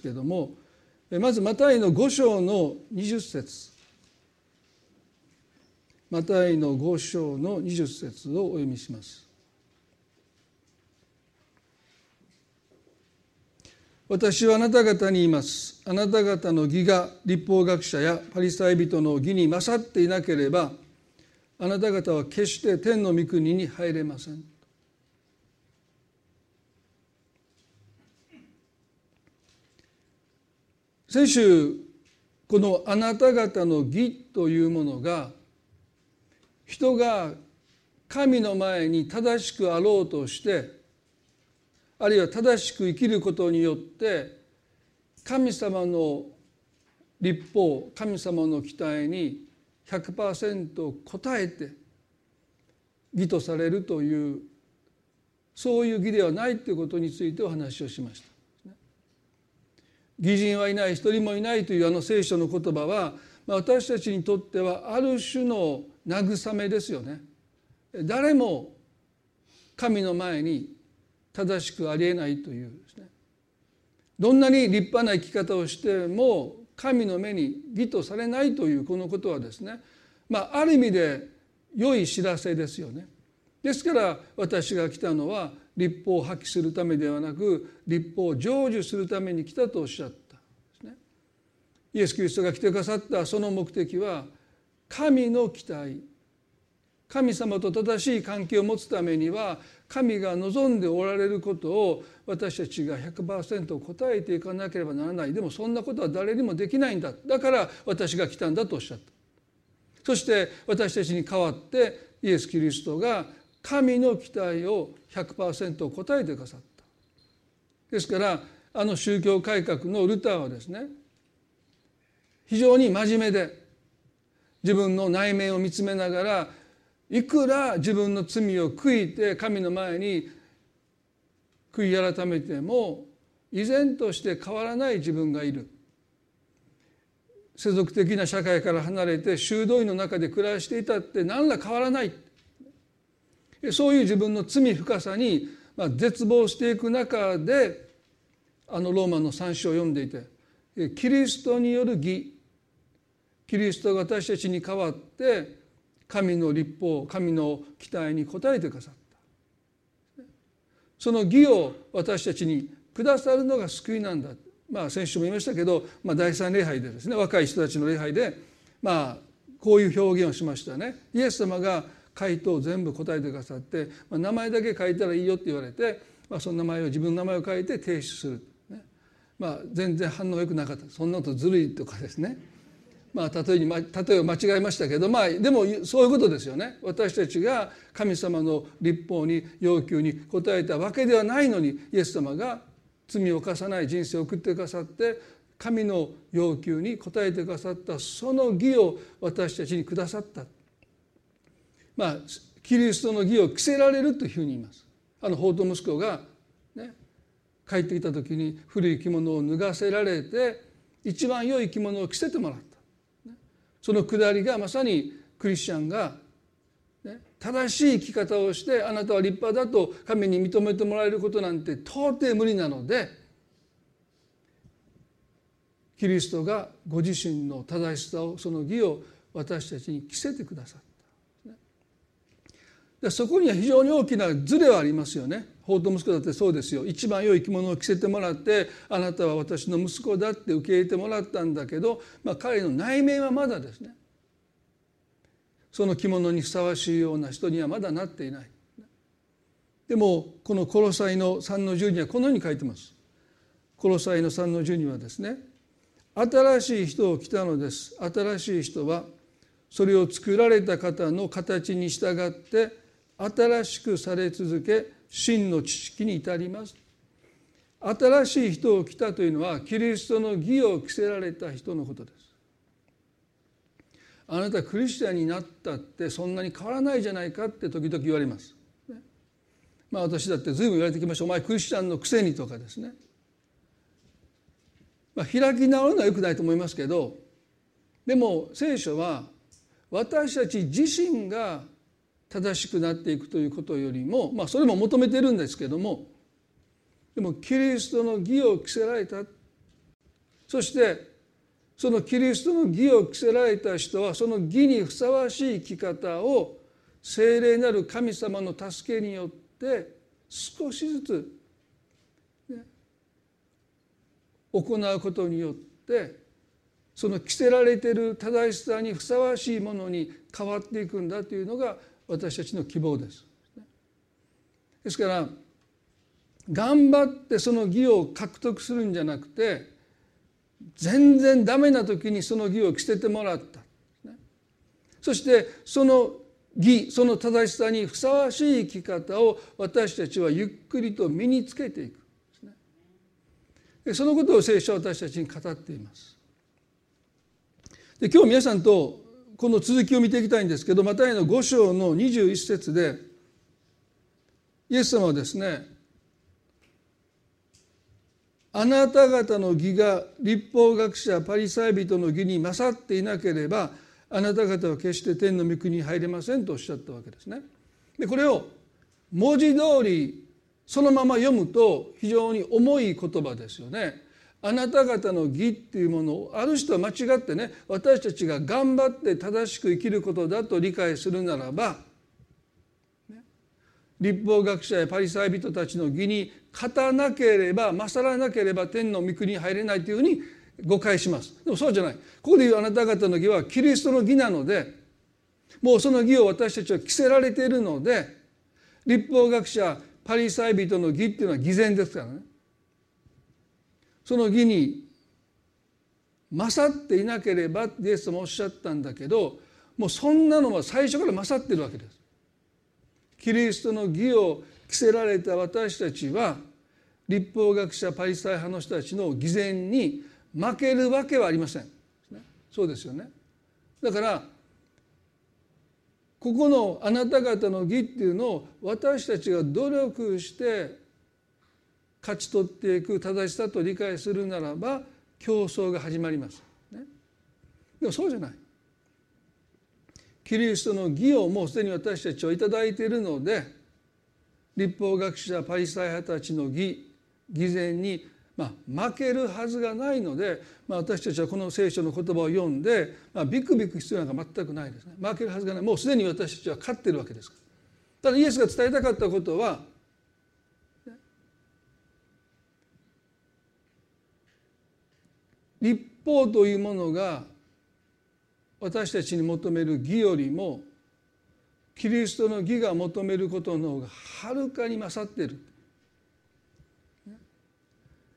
ますけどもまずマタイの5章の20節マタイの5章の20節をお読みします。私はあなた方に言います。あなた方の義が立法学者やパリサイ人の義に勝っていなければあなた方は決して天の御国に入れません。先週このあなた方の義というものが人が神の前に正しくあろうとしてあるいは正しく生きることによって神様の立法神様の期待に100%応えて義とされるというそういう義ではないということについてお話をしました。義人はいない一人もいないというあの聖書の言葉は私たちにとってはある種の慰めですよね。誰も神の前に正しくありえないというですねどんなに立派な生き方をしても神の目に義とされないというこのことはですねまあある意味で良い知らせですよね。ですから私が来たのは立法を破棄するためではなく立法を成就するために来たとおっしゃった。んですね。イエス・キリストが来てくださったその目的は神の期待。神様と正しい関係を持つためには神が望んでおられることを私たちが100%答えていかなければならない。でもそんなことは誰にもできないんだ。だから私が来たんだとおっしゃった。そして私たちに代わってイエス・キリストが神の期待を100%答えてくださった。ですからあの宗教改革のルターはですね非常に真面目で自分の内面を見つめながらいくら自分の罪を悔いて神の前に悔い改めても依然として変わらない自分がいる。世俗的な社会から離れて修道院の中で暮らしていたって何ら変わらない。そういう自分の罪深さに絶望していく中であのローマの三章を読んでいてキリストによる義。キリストが私たちに代わって神の立法神の期待に応えてくださった。その義を私たちにくださるのが救いなんだ。まあ先週も言いましたけど、まあ、第三礼拝でですね若い人たちの礼拝でまあこういう表現をしましたね。イエス様が回答を全部答えてくださって、まあ、名前だけ書いたらいいよって言われて、まあ、その名前を自分の名前を書いて提出する、ね、まあ全然反応が良くなかった。そんなことずるいとかですね。まあ、例えに例えを間違えましたけど、まあ、でもそういうことですよね。私たちが神様の立法に要求に応えたわけではないのにイエス様が罪を犯さない人生を送ってくださって神の要求に応えてくださったその義を私たちにくださった。まあキリストの義を着せられるというふうに言います。あの法と息子が、ね、帰ってきた時に古い着物を脱がせられて一番良い着物を着せてもらった。そのくだりがまさにクリスチャンが、ね、正しい生き方をしてあなたは立派だと神に認めてもらえることなんて到底無理なのでキリストがご自身の正しさをその義を私たちに着せてくださった。そこには非常に大きなズレはありますよね。法と息子だってそうですよ。一番良い着物を着せてもらってあなたは私の息子だって受け入れてもらったんだけど、まあ、彼の内面はまだですね。その着物にふさわしいような人にはまだなっていない。でもこのコロサイの3の10にはこのように書いてます。コロサイの3の10にはですね新しい人を来たのです。新しい人はそれを作られた方の形に従って新しくされ続け真の知識に至ります。新しい人を来たというのはキリストの義を着せられた人のことです。あなたクリスチャンになったってそんなに変わらないじゃないかって時々言われます、まあ私だって随分言われてきました。お前クリスチャンのくせにとかですね。まあ開き直るのはよくないと思いますけどでも聖書は私たち自身が正しくなっていくということよりもまあそれも求めてるんですけどもでもキリストの義を着せられた。そしてそのキリストの義を着せられた人はその義にふさわしい生き方を聖霊なる神様の助けによって少しずつ、ね、行うことによってその着せられてる正しさにふさわしいものに変わっていくんだというのが私たちの希望です。ですから頑張ってその義を獲得するんじゃなくて全然ダメな時にその義を着せてもらった。そしてその義その正しさにふさわしい生き方を私たちはゆっくりと身につけていくでそのことを聖書は私たちに語っています。で今日皆さんとこの続きを見ていきたいんですけどマタイの5章の21節でイエス様はですねあなた方の義が立法学者パリサイ人の義に勝っていなければあなた方は決して天の御国に入れませんとおっしゃったわけですね。でこれを文字通りそのまま読むと非常に重い言葉ですよね。あなた方の義っていうものをある人は間違ってね私たちが頑張って正しく生きることだと理解するならば立法学者やパリサイ人たちの義に勝たなければ勝らなければ天の御国に入れないというふうに誤解します。でもそうじゃない。ここで言うあなた方の義はキリストの義なのでもうその義を私たちは着せられているので立法学者パリサイ人の義っていうのは偽善ですからね。その義に勝っていなければイエスもおっしゃったんだけどもうそんなのは最初から勝ってるわけです。キリストの義を着せられた私たちは立法学者パリサイ派の人たちの偽善に負けるわけはありません。そうですよね。だからここのあなた方の義っていうのを私たちが努力して勝ち取っていく正しさと理解するならば競争が始まります。ね、でもそうじゃない。キリストの義をもうすでに私たちは頂いているので立法学者パリサイ派たちの義偽善に、まあ、負けるはずがないので、まあ、私たちはこの聖書の言葉を読んで、まあ、ビクビク必要なんか全くないですね負けるはずがないもうすでに私たちは勝ってるわけですからただイエスが伝えたかったことは立法というものが私たちに求める義よりもキリストの義が求めることの方がはるかに勝っている。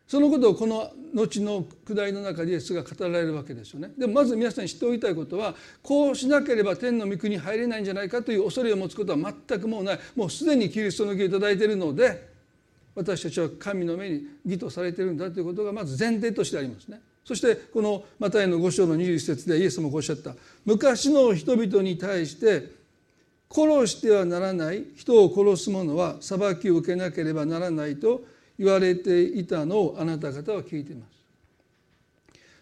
そのことをこの後の下りの中でイエスが語られるわけですよね。でもまず皆さんに知っておきたいことはこうしなければ天の御国に入れないんじゃないかという恐れを持つことは全くもうない。もうすでにキリストの義を頂いているので私たちは神の目に義とされているんだということがまず前提としてありますね。そしてこのマタイの5章の21節でイエスもこうおっしゃった。昔の人々に対して殺してはならない人を殺す者は裁きを受けなければならないと言われていたのをあなた方は聞いています。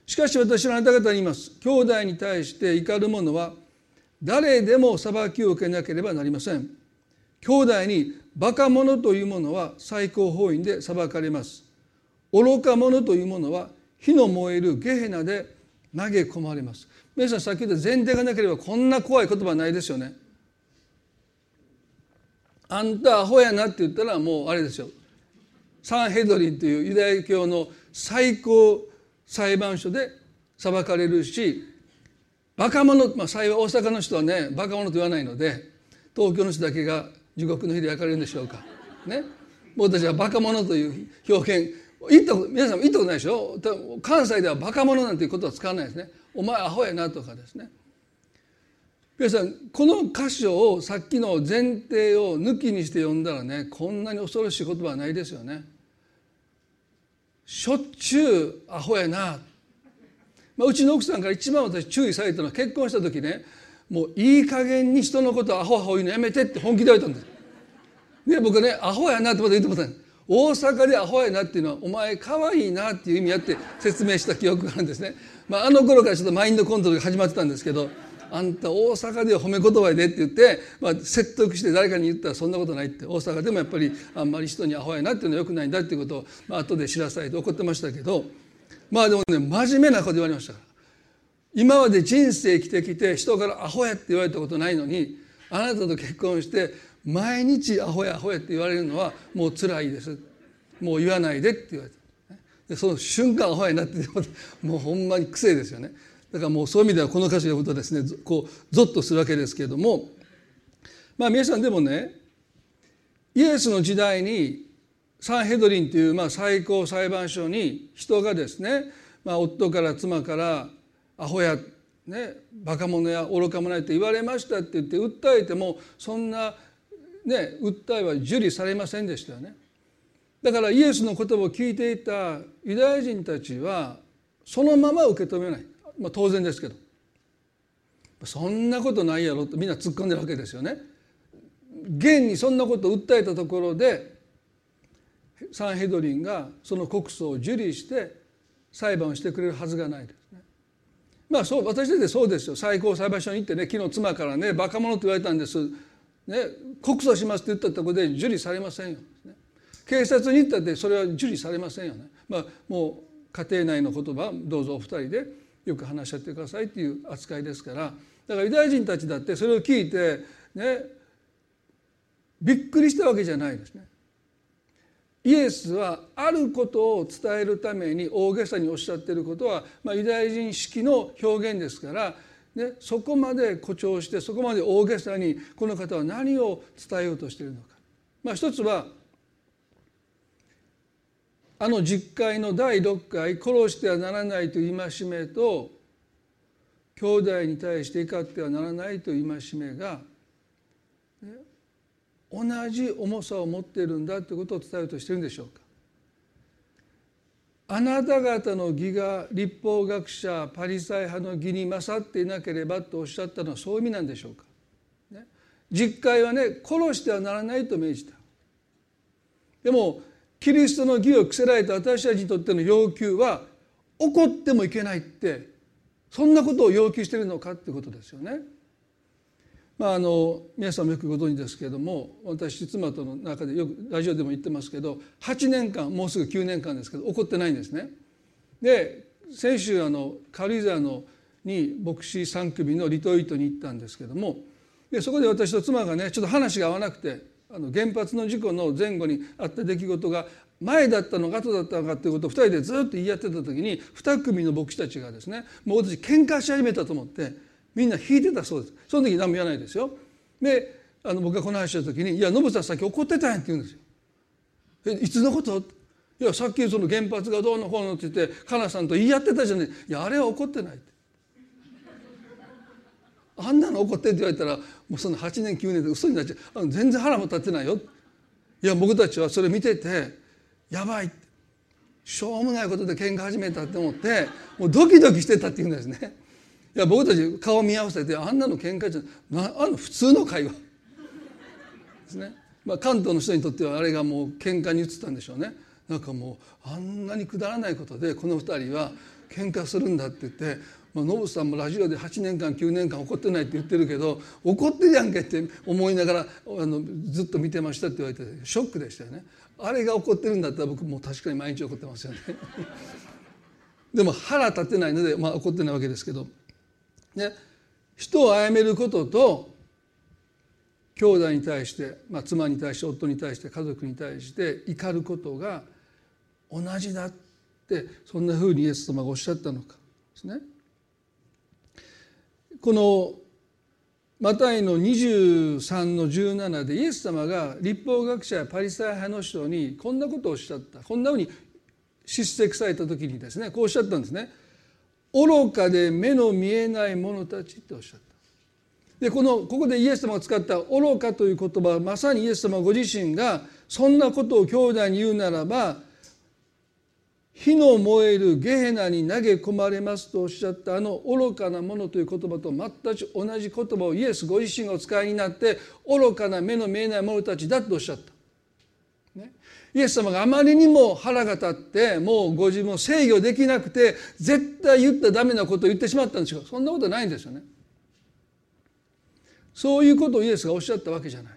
しかし私はあなた方に言います。兄弟に対して怒る者は誰でも裁きを受けなければなりません。兄弟にバカ者というものは最高法院で裁かれます。愚か者というものは火の燃えるゲヘナで投げ込まれます。皆さんさっき言った前提がなければこんな怖い言葉ないですよね。あんたアホやなって言ったらもうあれですよ。サンヘドリンというユダヤ教の最高裁判所で裁かれるしバカ者、まあ、幸い大阪の人はねバカ者と言わないので東京の人だけが地獄の火で焼かれるんでしょうか。ね、僕たちはバカ者という表現言った皆さん言ったことないでしょ？関西ではバカ者なんていうことは使わないですね。お前アホやなとかですね。皆さんこの箇所をさっきの前提を抜きにして読んだらねこんなに恐ろしい言葉はないですよね。しょっちゅうアホやな、まあ、うちの奥さんから一番私注意されたのは結婚した時ねもういい加減に人のことアホアホ言うのやめてって本気で言われたんです。で僕はねアホやなってまた言ってもらった大阪でアホやなっていうのはお前可愛いなっていう意味やって説明した記憶があるんですね。まあ、あの頃からちょっとマインドコントロールが始まってたんですけどあんた大阪では褒め言葉やでって言って、まあ、説得して誰かに言ったらそんなことないって大阪でもやっぱりあんまり人にアホやなっていうのはよくないんだっていうことを、まあ後で知らされて怒ってましたけどまあでもね真面目なこと言われましたから今まで人生生きてきて人からアホやって言われたことないのにあなたと結婚して毎日アホやアホやって言われるのはもう辛いです。もう言わないでって言われた。でその瞬間アホやなってもうほんまに癖ですよね。だからもうそういう意味ではこの歌詞を読むとですねこうゾッとするわけですけれどもまあ皆さんでもねイエスの時代にサンヘドリンというまあ最高裁判所に人がですね、まあ、夫から妻からアホや、ね、バカ者や愚か者やって言われましたって言って訴えてもそんな、ね、訴えは受理されませんでしたよね。だからイエスの言葉を聞いていたユダヤ人たちはそのまま受け止めない、まあ、当然ですけどそんなことないやろとみんな突っ込んでるわけですよね。現にそんなことを訴えたところでサンヘドリンがその告訴を受理して裁判をしてくれるはずがないですね。まあそう私だってそうですよ最高裁判所に行ってね昨日妻からねバカ者と言われたんです、ね、告訴しますって言ったところで受理されませんよ、ね、警察に行ったってそれは受理されませんよね。まあ、もう家庭内の言葉どうぞお二人でよく話し合ってくださいっていう扱いですからだからユダヤ人たちだってそれを聞いてねびっくりしたわけじゃないですね。イエスはあることを伝えるために大げさにおっしゃっていることは、まあ、ユダヤ人式の表現ですから、ね、そこまで誇張してそこまで大げさにこの方は何を伝えようとしているのか。まあ、一つはあの実会の第6回殺してはならないという戒めと兄弟に対して怒ってはならないという戒めがね同じ重さを持っているんだということを伝えようとしてるんでしょうかあなた方の義が立法学者パリサイ派の義に勝っていなければとおっしゃったのはそういう意味なんでしょうか、ね、実会はね殺してはならないと命じた。でもキリストの義を着せられた私たちにとっての要求は怒ってもいけないってそんなことを要求しているのかってことですよね。まあ、あの皆さんもよくご存知ですけれども私妻との中でよくラジオでも言ってますけど8年間もうすぐ9年間ですけど怒ってないんですね。で先週あの軽井沢のに牧師3組のリトリートに行ったんですけどもでそこで私と妻がねちょっと話が合わなくてあの原発の事故の前後にあった出来事が前だったのか後だったのかっていうことを2人でずっと言い合ってた時に2組の牧師たちがですねもう私喧嘩し始めたと思ってみんな引いてたそうです。その時何も言わないですよ。であの僕がこの話した時に「いやノブさんさっき怒ってたんや」って言うんですよ。えいつのこと？いやさっきその原発がどうのこうのって言ってかなさんと言い合ってたじゃない。いやあれは怒ってないって。あんなの怒ってって言われたらもうその8年9年で嘘になっちゃう。あの全然腹も立ってないよ。いや僕たちはそれ見ててやばい。しょうもないことで喧嘩始めたって思ってもうドキドキしてたって言うんですね。いや僕たち顔見合わせてあんなの喧嘩じゃなあの普通の会話。ですね、まあ、関東の人にとってはあれがもう喧嘩に移ったんでしょうね。なんかもうあんなにくだらないことでこの2人は喧嘩するんだって言ってまあ、ノブさんもラジオで8年間9年間怒ってないって言ってるけど怒ってるやんけって思いながらあのずっと見てましたって言われてショックでしたよね。あれが怒ってるんだったら僕も確かに毎日怒ってますよね。でも腹立てないので、まあ、怒ってないわけですけど。ね、人を殺めることと兄弟に対して、まあ、妻に対して夫に対して家族に対して怒ることが同じだってそんなふうにイエス様がおっしゃったのかですね。このマタイの23の17でイエス様が立法学者やパリサイ派の人にこんなことをおっしゃったこんなふうに叱責された時にですねこうおっしゃったんですね。愚かで目の見えない者たちっておっしゃった。でこのここでイエス様が使った「愚か」という言葉はまさにイエス様ご自身がそんなことを兄弟に言うならば火の燃えるゲヘナに投げ込まれますとおっしゃったあの愚かなものという言葉と全く同じ言葉をイエスご自身がお使いになって愚かな目の見えない者たちだとおっしゃった。イエス様があまりにも腹が立ってもうご自分を制御できなくて絶対言ったらダメなことを言ってしまったんですよそんなことないんですよね。そういうことをイエスがおっしゃったわけじゃない。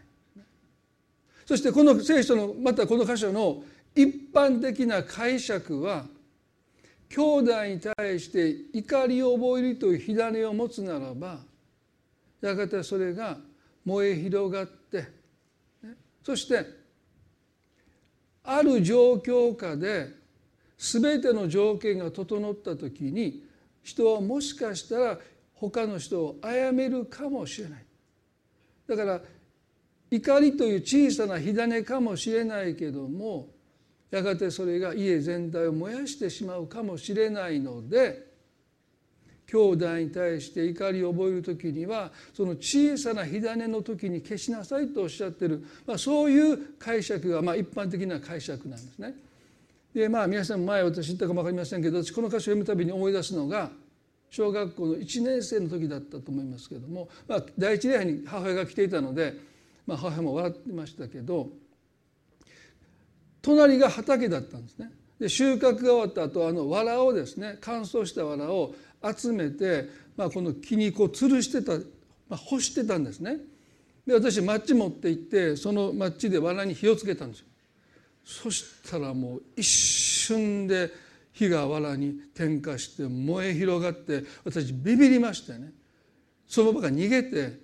そしてこの聖書のまたこの箇所の一般的な解釈は兄弟に対して怒りを覚えるという火種を持つならばやがてそれが燃え広がって、そしてある状況下で全ての条件が整った時に人はもしかしたら他の人を殺めるかもしれない。だから怒りという小さな火種かもしれないけどもやがてそれが家全体を燃やしてしまうかもしれないので兄弟に対して怒りを覚える時にはその小さな火種の時に消しなさいとおっしゃってる、まあ、そういう解釈がまあ一般的な解釈なんですね。でまあ皆さん前私言ったかも分かりませんけど私この歌詞を読むたびに思い出すのが小学校の1年生の時だったと思いますけども、まあ、第一礼拝に母親が来ていたので、まあ、母親も笑ってましたけど隣が畑だったんですね。で収穫が終わった後あの藁をですね乾燥した藁を集めて、まあ、この木にこう吊るしてた、まあ、干してたんですね。で私マッチ持って行ってそのマッチで藁に火をつけたんですよ。そしたらもう一瞬で火が藁に点火して燃え広がって私ビビりましてねその場から逃げて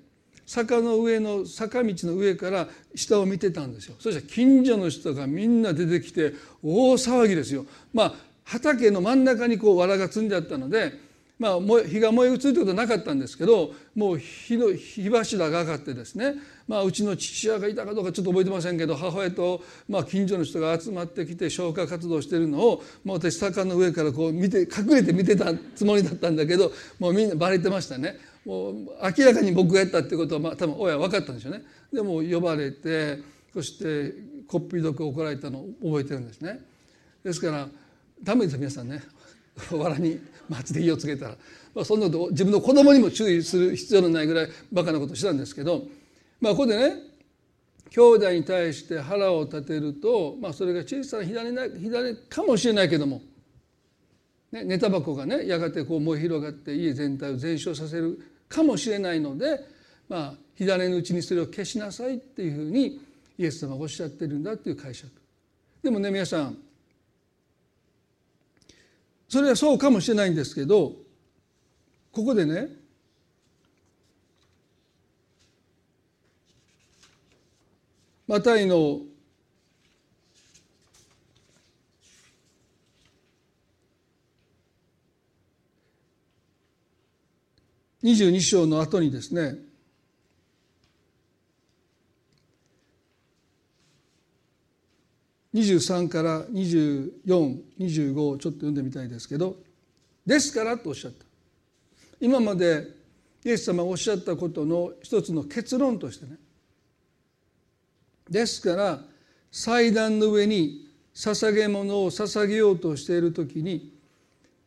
坂の上の坂道の上から下を見てたんですよそしたら近所の人がみんな出てきて大騒ぎですよまあ畑の真ん中にこう藁が積んであったのでまあ、火が燃え移るということはなかったんですけどもう火の火柱が上がってですね、まあ、うちの父親がいたかどうかちょっと覚えてませんけど母親と、まあ、近所の人が集まってきて消火活動してるのをもう私坂の上からこう見て隠れて見てたつもりだったんだけどもうみんなバレてましたねもう明らかに僕がやったってことは、まあ、多分親は分かったんでしょうね。でも呼ばれてそしてこっぴどく怒られたのを覚えてるんですね。ですからダメです皆さんね藁に町で火をつけたら、まあ、そんなこと自分の子供にも注意する必要のないぐらいバカなことしたんですけど、まあ、ここでね兄弟に対して腹を立てると、まあ、それが小さな火種な火種かもしれないけども、ね、寝タバコがねやがてこう燃え広がって家全体を全焼させるかもしれないので、まあ、火種のうちにそれを消しなさいっていうふうにイエス様がおっしゃってるんだっていう解釈。でもね皆さんそれはそうかもしれないんですけどここでねマタイの22章の後にですね23から2425をちょっと読んでみたいですけど「ですから」とおっしゃった。今までイエス様がおっしゃったことの一つの結論としてね。ですから祭壇の上に捧げ物を捧げようとしている時に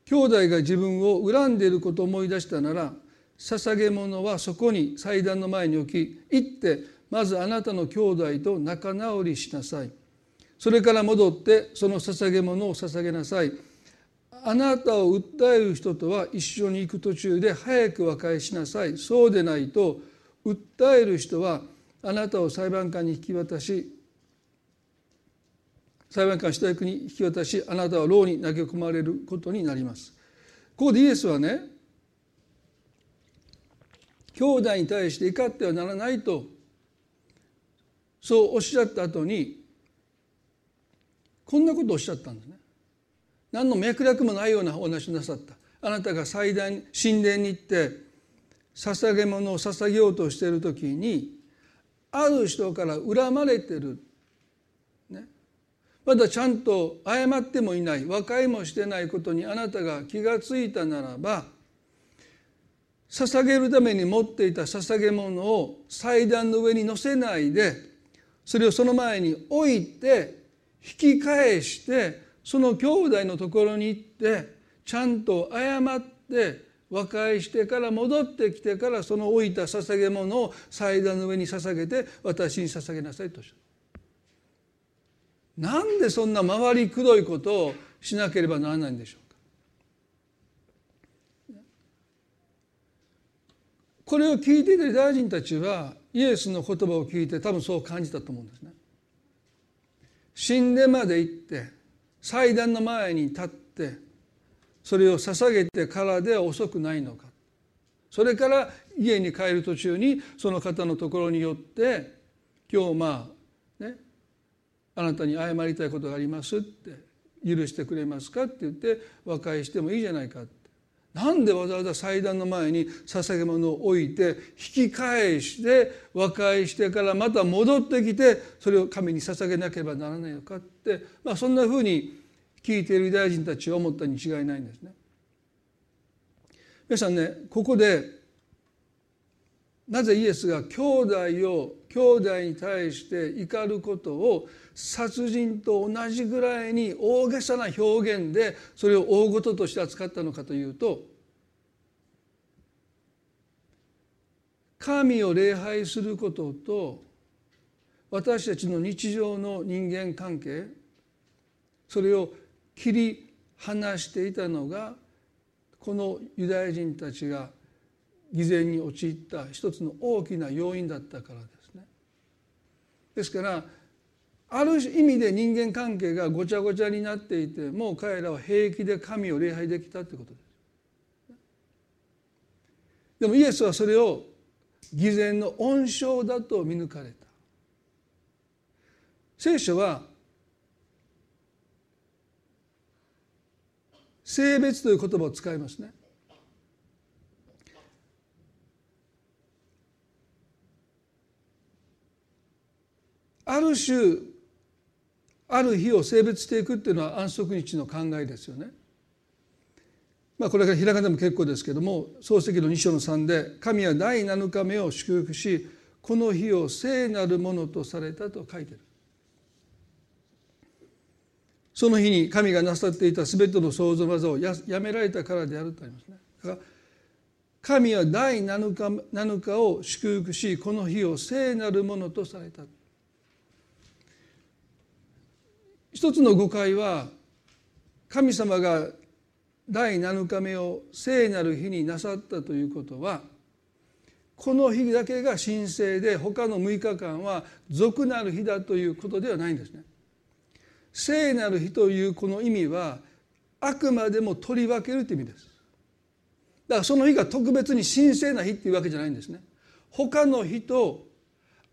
兄弟が自分を恨んでいることを思い出したなら捧げ物はそこに祭壇の前に置き行ってまずあなたの兄弟と仲直りしなさい。それから戻ってその捧げ物を捧げなさい。あなたを訴える人とは一緒に行く途中で早く和解しなさい。そうでないと訴える人はあなたを裁判官に引き渡し裁判官下役に引き渡しあなたは牢に投げ込まれることになります。ここでイエスはね兄弟に対して怒ってはならないとそうおっしゃった後にこんなことをおっしゃったんですね。何の脈絡もないようなお話なさった。あなたが祭壇神殿に行って捧げ物を捧げようとしている時にある人から恨まれてる、ね、まだちゃんと謝ってもいない。和解もしてないことにあなたが気が付いたならば捧げるために持っていた捧げ物を祭壇の上に乗せないでそれをその前に置いて引き返してその兄弟のところに行ってちゃんと謝って和解してから戻ってきてからその置いた捧げ物を祭壇の上に捧げて私に捧げなさいとしゃるなんでそんな回りくどいことをしなければならないんでしょうかこれを聞いているユダヤ人たちはイエスの言葉を聞いて多分そう感じたと思うんですね。死んでまで行って祭壇の前に立ってそれを捧げてからでは遅くないのか。それから家に帰る途中にその方のところによって今日まあねあなたに謝りたいことがありますって許してくれますかって言って和解してもいいじゃないか。ってなんでわざわざ祭壇の前に捧げ物を置いて引き返して和解してからまた戻ってきてそれを神に捧げなければならないのかって、まあ、そんなふうに聞いているユダヤ人たちは思ったに違いないんですね。皆さんねここでなぜイエスが兄弟を兄弟に対して怒ることを殺人と同じぐらいに大げさな表現でそれを大事として扱ったのかというと神を礼拝することと私たちの日常の人間関係それを切り離していたのがこのユダヤ人たちが偽善に陥った一つの大きな要因だったからですね。ですからある意味で人間関係がごちゃごちゃになっていてもう彼らは平気で神を礼拝できたということです。でもイエスはそれを偽善の温床だと見抜かれた。聖書は性別という言葉を使いますね。ある種ある日を性別していくっていうのは安息日の考えですよね。まあ、これからひらがなも結構ですけども漱石の2章の3で「神は第7日目を祝福しこの日を聖なるものとされた」と書いてる。その日に神がなさっていた全ての創造技をやめられたからであるとありますね。だから神は第7日 ,7 日を祝福しこの日を聖なるものとされた。一つの誤解は神様が第7日目を聖なる日になさったということはこの日だけが神聖で他の6日間は俗なる日だということではないんですね。聖なる日というこの意味はあくまでも取り分けるという意味です。だからその日が特別に神聖な日っていうわけじゃないんですね。他の日と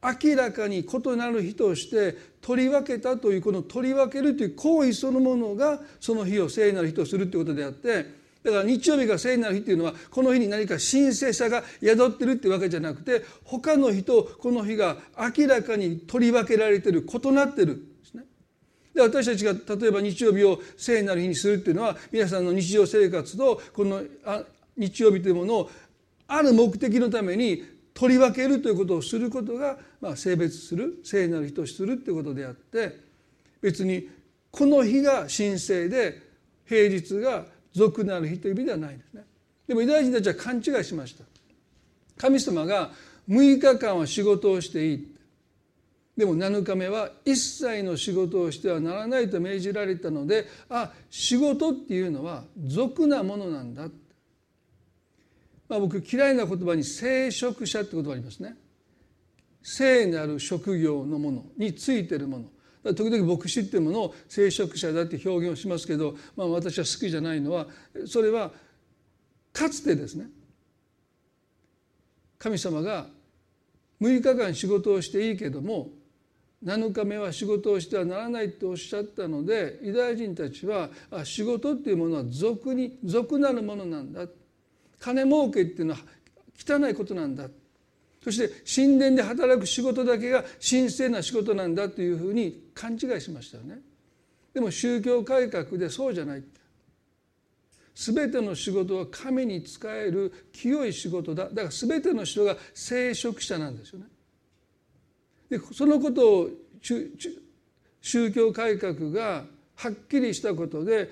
明らかに異なる日として取り分けたというこの取り分けるという行為そのものがその日を聖なる日とするということであってだから日曜日が聖なる日っていうのはこの日に何か神聖さが宿ってるってわけじゃなくて他の日とこの日が明らかに取り分けられてる異なってるですね。で私たちが例えば日曜日を聖なる日にするっていうのは皆さんの日常生活とこの日曜日というものをある目的のために取り分けるということをすることが、まあ、性別する聖なる日とするということであって別にこの日が神聖で平日が俗なる日という意味ではないんですね。でもユダヤ人たちは勘違いしました。神様が6日間は仕事をしていい。でも7日目は一切の仕事をしてはならないと命じられたのであ仕事っていうのは俗なものなんだまあ、僕嫌いな言葉に聖職者って言葉ありますね。聖なる職業のものについてるもの。時々牧師っていうものを聖職者だって表現をしますけど、まあ、私は好きじゃないのはそれはかつてですね神様が6日間仕事をしていいけども7日目は仕事をしてはならないとおっしゃったのでユダヤ人たちは仕事っていうものは俗に俗なるものなんだ。金儲けっていうのは汚いことなんだ。そして神殿で働く仕事だけが神聖な仕事なんだというふうに勘違いしましたよね。でも宗教改革でそうじゃない。全ての仕事は神に仕える清い仕事だ。だから全ての人が聖職者なんですよね。でそのことを宗教改革がはっきりしたことで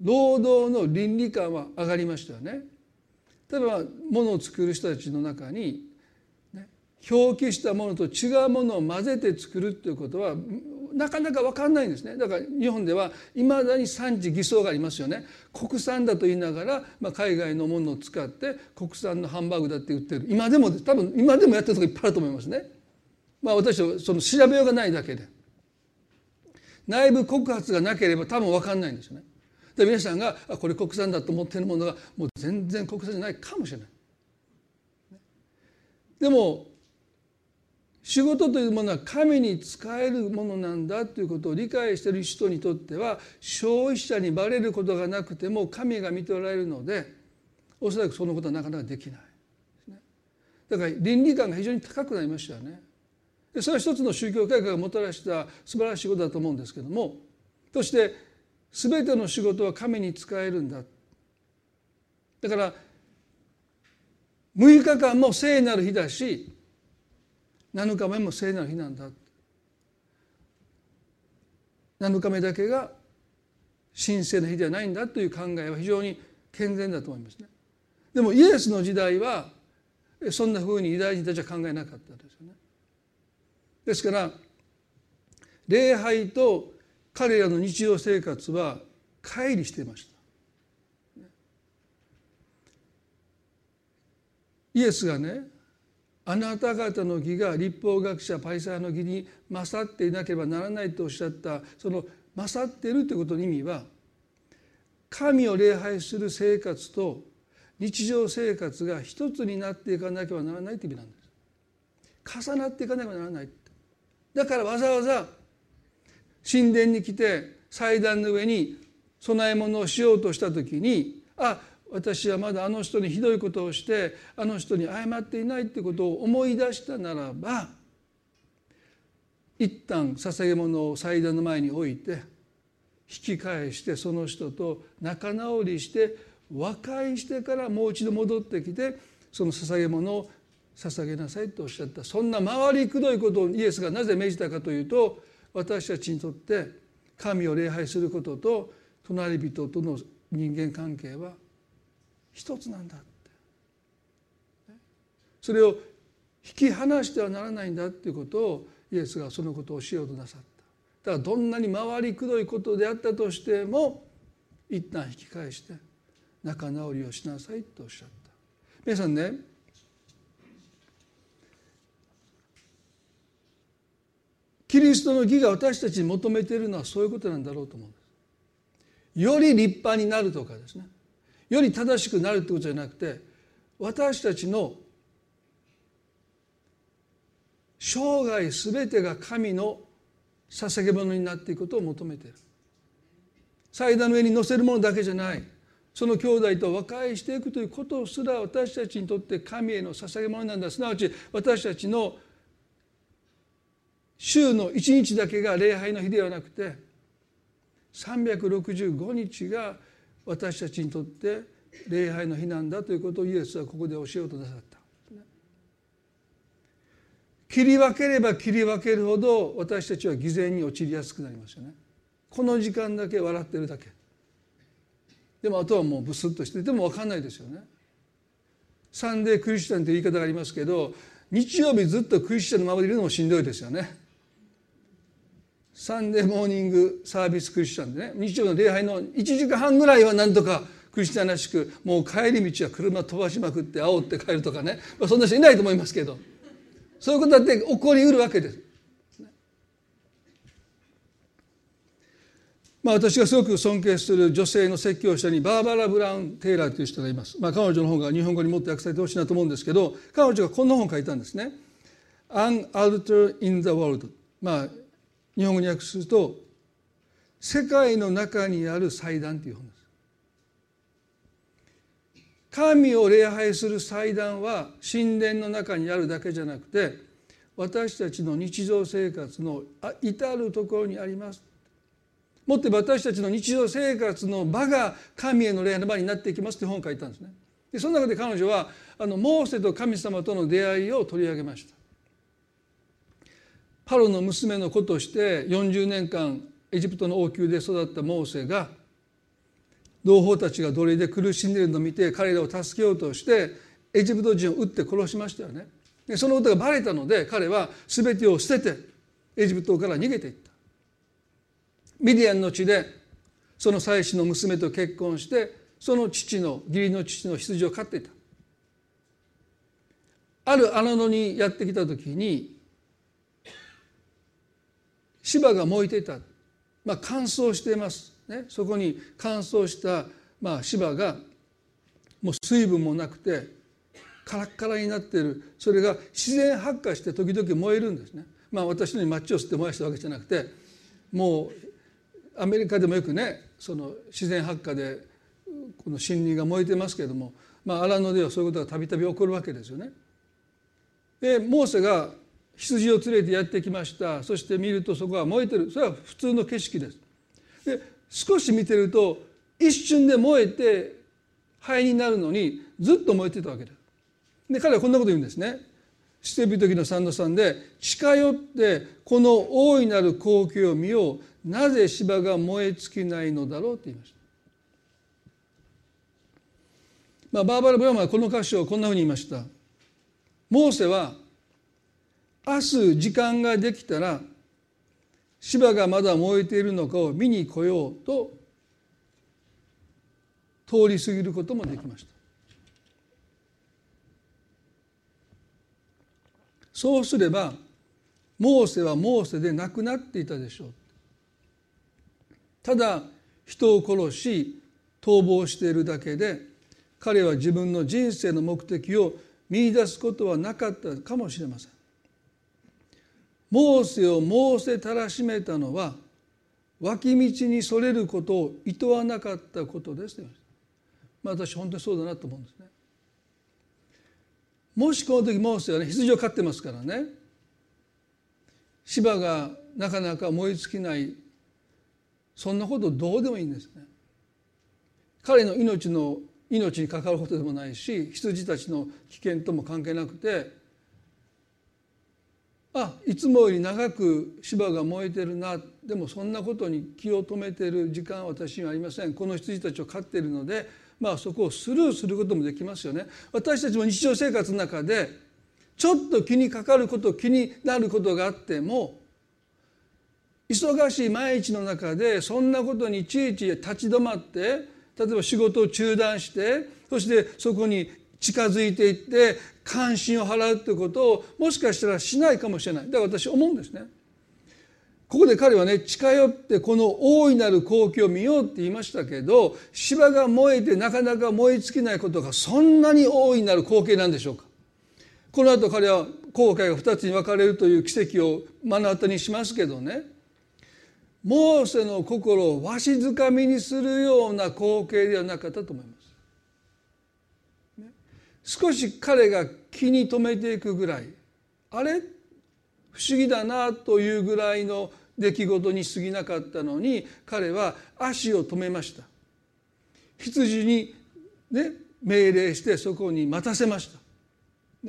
労働の倫理観は上がりましたよね。例えば物を作る人たちの中に、ね、表記したものと違うものを混ぜて作るっていうことはなかなか分かんないんですねだから日本ではいまだに産地偽装がありますよね国産だと言いながら、まあ、海外のものを使って国産のハンバーグだって言ってる今でも多分今でもやってるとこいっぱいあると思いますね。まあ、私はその調べようがないだけで内部告発がなければ多分分かんないんですよね。で皆さんがこれ国産だと思っているものがもう全然国産じゃないかもしれない。でも仕事というものは神に仕えるものなんだということを理解している人にとっては消費者にバレることがなくても神が見ておられるのでおそらくそのことはなかなかできない。だから倫理観が非常に高くなりましたよね。それは一つの宗教改革がもたらした素晴らしいことだと思うんですけどもそして全ての仕事は神に仕えるんだだから6日間も聖なる日だし7日目も聖なる日なんだ7日目だけが神聖な日ではないんだという考えは非常に健全だと思いますね。でもイエスの時代はそんなふうにユダヤ人たちは考えなかったですよね。ですから礼拝と彼らの日常生活は乖離していました。イエスがねあなた方の義が立法学者パイサーの義に勝っていなければならないとおっしゃったその勝っているということの意味は神を礼拝する生活と日常生活が一つになっていかなければならないという意味なんです重なっていかなければならないだからわざわざ神殿に来て祭壇の上に供え物をしようとした時にあ私はまだあの人にひどいことをしてあの人に謝っていないってことを思い出したならば一旦捧げ物を祭壇の前に置いて引き返してその人と仲直りして和解してからもう一度戻ってきてその捧げ物を捧げなさいとおっしゃった。そんな回りくどいことをイエスがなぜ命じたかというと私たちにとって神を礼拝することと隣人との人間関係は一つなんだって。それを引き離してはならないんだっていうことをイエスがそのことをしようとなさった。だからどんなに回りくどいことであったとしても一旦引き返して仲直りをしなさいとおっしゃった。皆さんねキリストの義が私たちに求めているのはそういうことなんだろうと思うんです。より立派になるとかですね。より正しくなるってことじゃなくて私たちの生涯すべてが神の捧げ物になっていくことを求めている。祭壇の上に乗せるものだけじゃない。その兄弟と和解していくということすら私たちにとって神への捧げ物なんだ。すなわち私たちの週の一日だけが礼拝の日ではなくて365日が私たちにとって礼拝の日なんだということをイエスはここで教えようとなさった。切り分ければ切り分けるほど私たちは偽善に陥りやすくなりますよね。この時間だけ笑ってるだけ。でもあとはもうブスッとしてても分かんないですよね。サンデークリスチャンという言い方がありますけど日曜日ずっとクリスチャンのままでいるのもしんどいですよね。サンデーモーニングサービスクリスチャンでね日曜の礼拝の1時間半ぐらいはなんとかクリスチャンらしくもう帰り道は車飛ばしまくって煽って帰るとかね、まあ、そんな人いないと思いますけど。そういうことだって起こりうるわけです。まあ、私がすごく尊敬する女性の説教者にバーバラ・ブラウン・テイラーという人がいます、まあ、彼女の本が日本語にもっと訳されてほしいなと思うんですけど彼女がこんな本を書いたんですね「An Altar in the World」まあ日本語に訳すると「世界の中にある祭壇」という本です。神を礼拝する祭壇は神殿の中にあるだけじゃなくて私たちの日常生活の至る所にあります。もって私たちの日常生活の場が神への礼拝の場になっていきますという本を書いたんですね。でその中で彼女はあのモーセと神様との出会いを取り上げました。パロの娘の子として40年間エジプトの王宮で育ったモーセが同胞たちが奴隷で苦しんでいるのを見て彼らを助けようとしてエジプト人を撃って殺しましたよね。でそのことがバレたので彼は全てを捨ててエジプトから逃げていった。ミディアンの地でその妻子の娘と結婚してその父の義理の父の羊を飼っていた。ある荒野にやってきた時に芝が燃えていた、まあ、乾燥していますね、そこに乾燥したまあ芝がもう水分もなくてカラッカラになっているそれが自然発火して時々燃えるんですね。まあ私のようにマッチを吸って燃やしたわけじゃなくてもうアメリカでもよくねその自然発火でこの森林が燃えてますけれども、まあ、荒野ではそういうことがたびたび起こるわけですよね。でモーセが羊を連れてやってきましたそして見るとそこは燃えてるそれは普通の景色です。で少し見てると一瞬で燃えて灰になるのにずっと燃えてたわけです。で彼はこんなこと言うんですね。捨て人の三の三で近寄ってこの大いなる光景を見ようなぜ芝が燃え尽きないのだろう？と言いました。まあ、バーバラ・ブラマはこの歌詞をこんなふうに言いました。モーセは明日時間ができたら芝がまだ燃えているのかを見に来ようと通り過ぎることもできました。そうすればモーセはモーセで亡くなっていたでしょう。ただ人を殺し逃亡しているだけで彼は自分の人生の目的を見出すことはなかったかもしれません。モーセをモーセたらしめたのは脇道にそれることをいとわなかったことですまあ私本当にそうだなと思うんですね。もしこの時モーセはね羊を飼ってますからね。芝がなかなか燃え尽きない。そんなことどうでもいいんですね。彼の命の命に関わることでもないし羊たちの危険とも関係なくてあいつもより長く芝が燃えてるな。でもそんなことに気を止めてる時間は私にはありません。この羊たちを飼っているのでまあそこをスルーすることもできますよね。私たちも日常生活の中でちょっと気にかかること気になることがあっても忙しい毎日の中でそんなことにいちいち立ち止まって例えば仕事を中断してそしてそこに近づいていって関心を払うということをもしかしたらしないかもしれないだから私思うんですね。ここで彼はね近寄ってこの大いなる光景を見ようって言いましたけど芝が燃えてなかなか燃え尽きないことがそんなに大いなる光景なんでしょうかこの後彼は後悔が2つに分かれるという奇跡を目の当たりにしますけどねモーセの心をわしづかみにするような光景ではなかったと思います。少し彼が気に留めていくぐらいあれ？不思議だなというぐらいの出来事に過ぎなかったのに彼は足を止めました。羊に、ね、命令してそこに待たせました、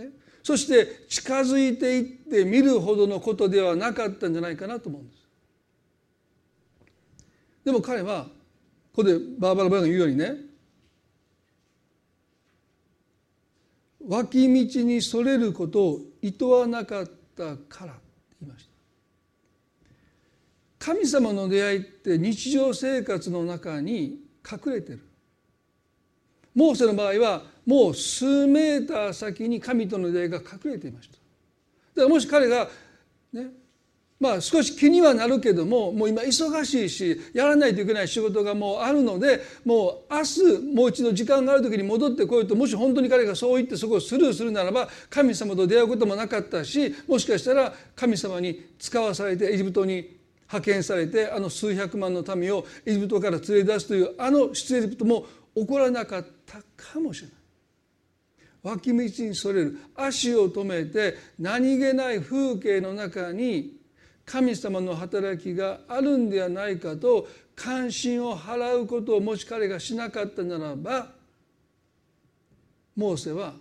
ね、そして近づいていって見るほどのことではなかったんじゃないかなと思うんです。でも彼はここでバーバラ・バーが言うようにね脇道にそれることをいとわなかったからって言いました。神様の出会いって日常生活の中に隠れてる。モーセの場合はもう数メーター先に神との出会いが隠れていました。だからもし彼がねまあ少し気にはなるけどももう今忙しいしやらないといけない仕事がもうあるのでもう明日もう一度時間がある時に戻ってこようともし本当に彼がそう言ってそこをスルーするならば神様と出会うこともなかったしもしかしたら神様に使わされてエジプトに派遣されてあの数百万の民をエジプトから連れ出すというあの出エジプトも起こらなかったかもしれない。脇道にそれる足を止めて何気ない風景の中に神様の働きがあるんではないかと関心を払うことをもし彼がしなかったならばモーセは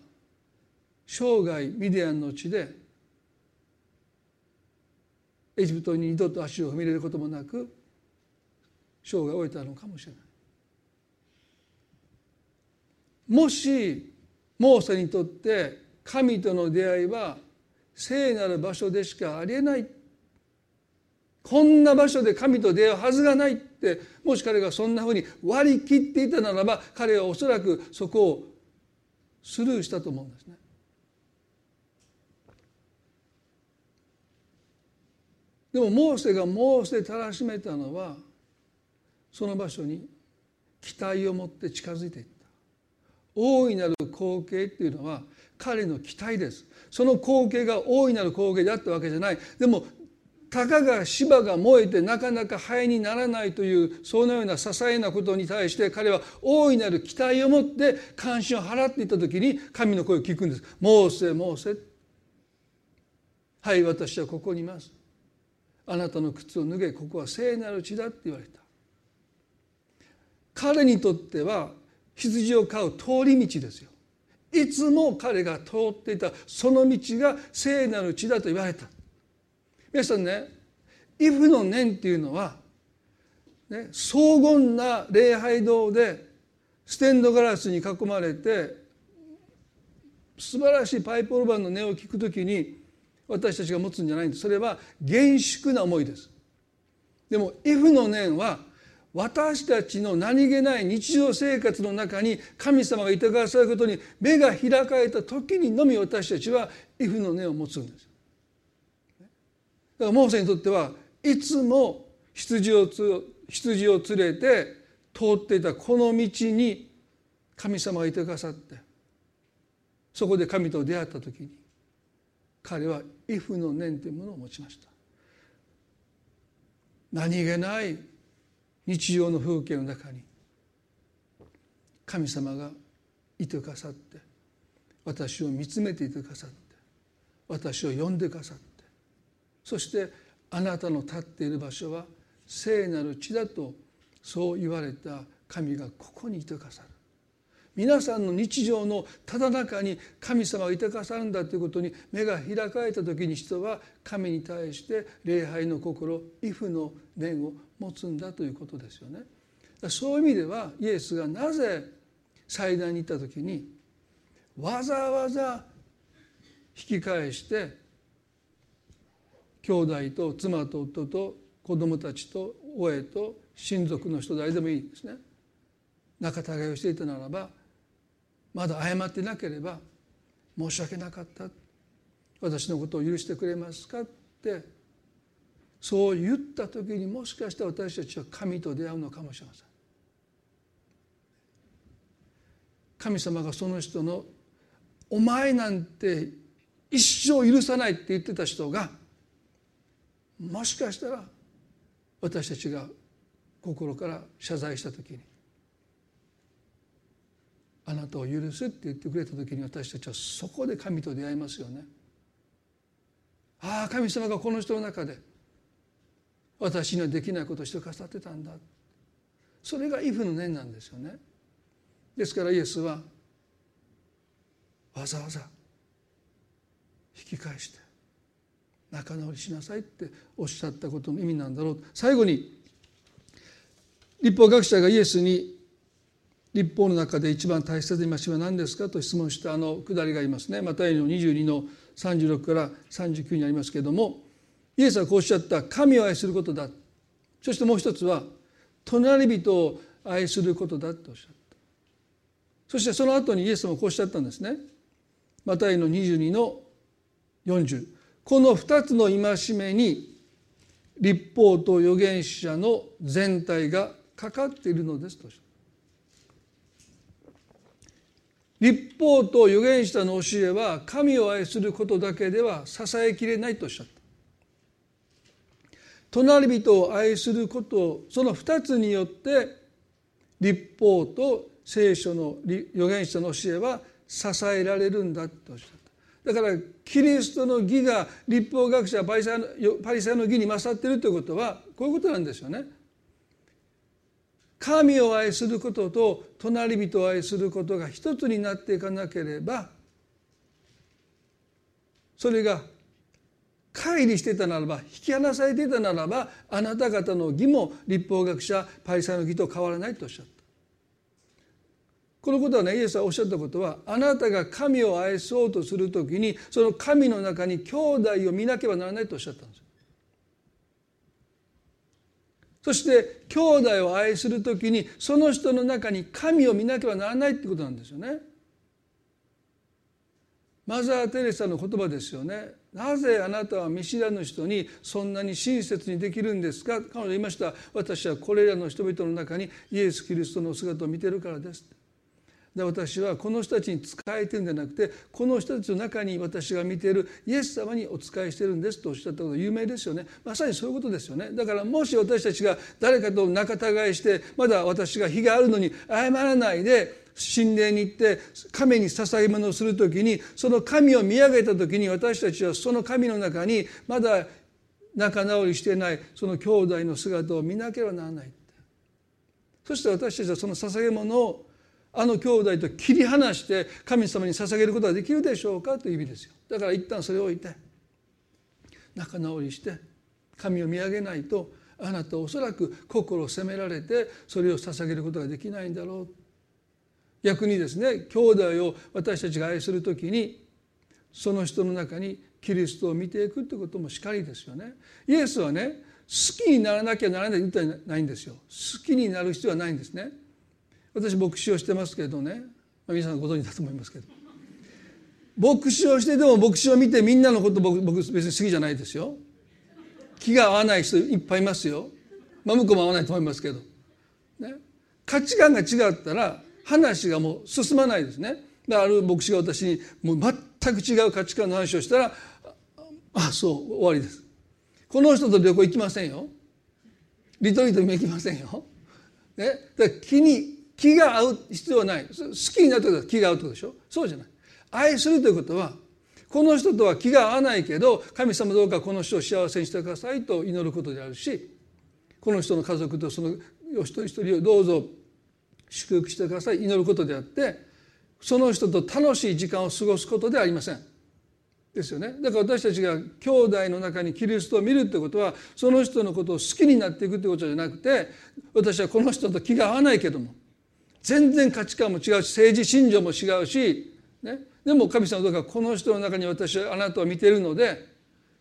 生涯ミディアンの地でエジプトに二度と足を踏み入れることもなく生涯を終えたのかもしれない。もしモーセにとって神との出会いは聖なる場所でしかありえないこんな場所で神と出会うはずがないってもし彼がそんなふうに割り切っていたならば彼はおそらくそこをスルーしたと思うんですね。でもモーセがモーセたらしめたのはその場所に期待を持って近づいていった。大いなる光景っていうのは彼の期待です。その光景が大いなる光景であったわけじゃない。でもたかが芝が燃えてなかなか灰にならないというそのような些細なことに対して彼は大いなる期待を持って関心を払っていた時に神の声を聞くんです「モーセモーセ」はい私はここにいます。あなたの靴を脱げここは聖なる地だって言われた。彼にとっては羊を飼う通り道ですよ。いつも彼が通っていたその道が聖なる地だと言われた。皆さんねイフの念っていうのは、ね、荘厳な礼拝堂でステンドガラスに囲まれて素晴らしいパイプオルバンの音を聞くときに私たちが持つんじゃないんです。それは厳粛な思いです。でもイフの念は私たちの何気ない日常生活の中に神様がいてくださることに目が開かれた時にのみ私たちはイフの念を持つんです。だからモーセにとってはいつも羊を羊を連れて通っていたこの道に神様がいてくださってそこで神と出会った時に彼は「イフの念」というものを持ちました。何気ない日常の風景の中に神様がいてくださって私を見つめていてくださって私を呼んでくださってそしてあなたの立っている場所は聖なる地だとそう言われた神がここにいてくださる皆さんの日常のただ中に神様がいてくださるんだということに目が開かれた時に人は神に対して礼拝の心イフの念を持つんだということですよね。そういう意味ではイエスがなぜ祭壇に行った時にわざわざ引き返して兄弟と妻と夫と子供たちと親と親族の人誰でもいいですね。仲違いをしていたならばまだ謝ってなければ申し訳なかった。私のことを許してくれますかってそう言った時にもしかしたら私たちは神と出会うのかもしれません。神様がその人の「お前なんて一生許さない」って言ってた人がもしかしたら私たちが心から謝罪した時にあなたを許すって言ってくれた時に私たちはそこで神と出会いますよね。ああ神様がこの人の中で私にはできないことをしてくださってたんだそれがイフの念なんですよね。ですからイエスはわざわざ引き返して仲直りしなさいっておっしゃったことの意味なんだろう。最後に立法学者がイエスに立法の中で一番大切な戒めは何ですかと質問したあのくだりがありますね。マタイの22の36から39にありますけれどもイエスはこうおっしゃった神を愛することだそしてもう一つは隣人を愛することだとおっしゃった。そしてその後にイエスもこうおっしゃったんですね。マタイの22の40この2つの戒めに立法と預言者の全体がかかっているのですと。立法と預言者の教えは神を愛することだけでは支えきれないとおっしゃった。隣人を愛することその二つによって立法と聖書の預言者の教えは支えられるんだとおっしゃった。だからキリストの義が立法学者パリサイのパリサイの義に勝っているということはこういうことなんですよね。神を愛することと隣人を愛することが一つになっていかなければそれが乖離してたならば引き離されていたならばあなた方の義も立法学者パリサイの義と変わらないとおっしゃったこのことはねイエスはおっしゃったことはあなたが神を愛そうとするときにその神の中に兄弟を見なければならないとおっしゃったんですそして兄弟を愛する時にその人の中に神を見なければならないってことなんですよね。マザー・テレサの言葉ですよね。なぜあなたは見知らぬ人にそんなに親切にできるんですか？彼女言いました。私はこれらの人々の中にイエス・キリストの姿を見てるからです。で私はこの人たちに仕えてるんじゃなくてこの人たちの中に私が見ているイエス様にお仕えしてるんですとおっしゃったこと有名ですよね。まさにそういうことですよね。だからもし私たちが誰かと仲違いしてまだ私が非があるのに謝らないで神殿に行って神に捧げ物をする時にその神を見上げた時に私たちはその神の中にまだ仲直りしてないその兄弟の姿を見なければならないそして私たちはその捧げ物をあの兄弟と切り離して神様に捧げることができるでしょうかという意味ですよだから一旦それを置いて仲直りして神を見上げないとあなたはおそらく心を責められてそれを捧げることができないんだろう逆にですね兄弟を私たちが愛する時にその人の中にキリストを見ていくってこともしかりですよね。イエスはね好きにならなきゃならないって言ったないんですよ。好きになる必要はないんですね。私牧師をしてますけどね、皆さんご存知だと思いますけど。牧師をしてでも牧師を見てみんなのこと僕僕別に好きじゃないですよ。気が合わない人いっぱいいますよ。まあ向こうも合わないと思いますけど、ね、価値観が違ったら話がもう進まないですね。だある牧師が私にもう全く違う価値観の話をしたらあそう終わりです。この人と旅行行きませんよ。リトリートにも行きませんよ、ね、だから気に気が合う必要はない。好きになってたら気が合うってことでしょ？そうじゃない。愛するということはこの人とは気が合わないけど神様どうかこの人を幸せにしてくださいと祈ることであるしこの人の家族とそのお一人一人をどうぞ祝福してください。祈ることであってその人と楽しい時間を過ごすことではありません。ですよね。だから私たちが兄弟の中にキリストを見るってことはその人のことを好きになっていくってことじゃなくて私はこの人と気が合わないけども全然価値観も違うし政治信条も違うし、ね、でも神様どうかこの人の中に私はあなたを見ているので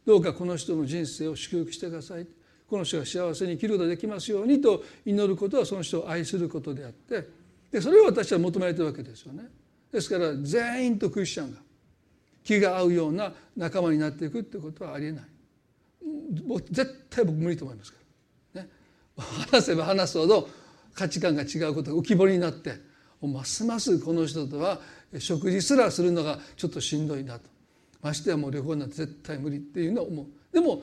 どうかこの人の人生を祝福してくださいこの人が幸せに生きることができますようにと祈ることはその人を愛することであってでそれを私は求められてるわけですよね。ですから全員とクリスチャンが気が合うような仲間になっていくってことはありえない。絶対僕無理と思いますから。ね、話せば話すほど価値観が違うことが浮き彫りになってますますこの人とは食事すらするのがちょっとしんどいなとましてやもう旅行なんて絶対無理っていうのを思うでも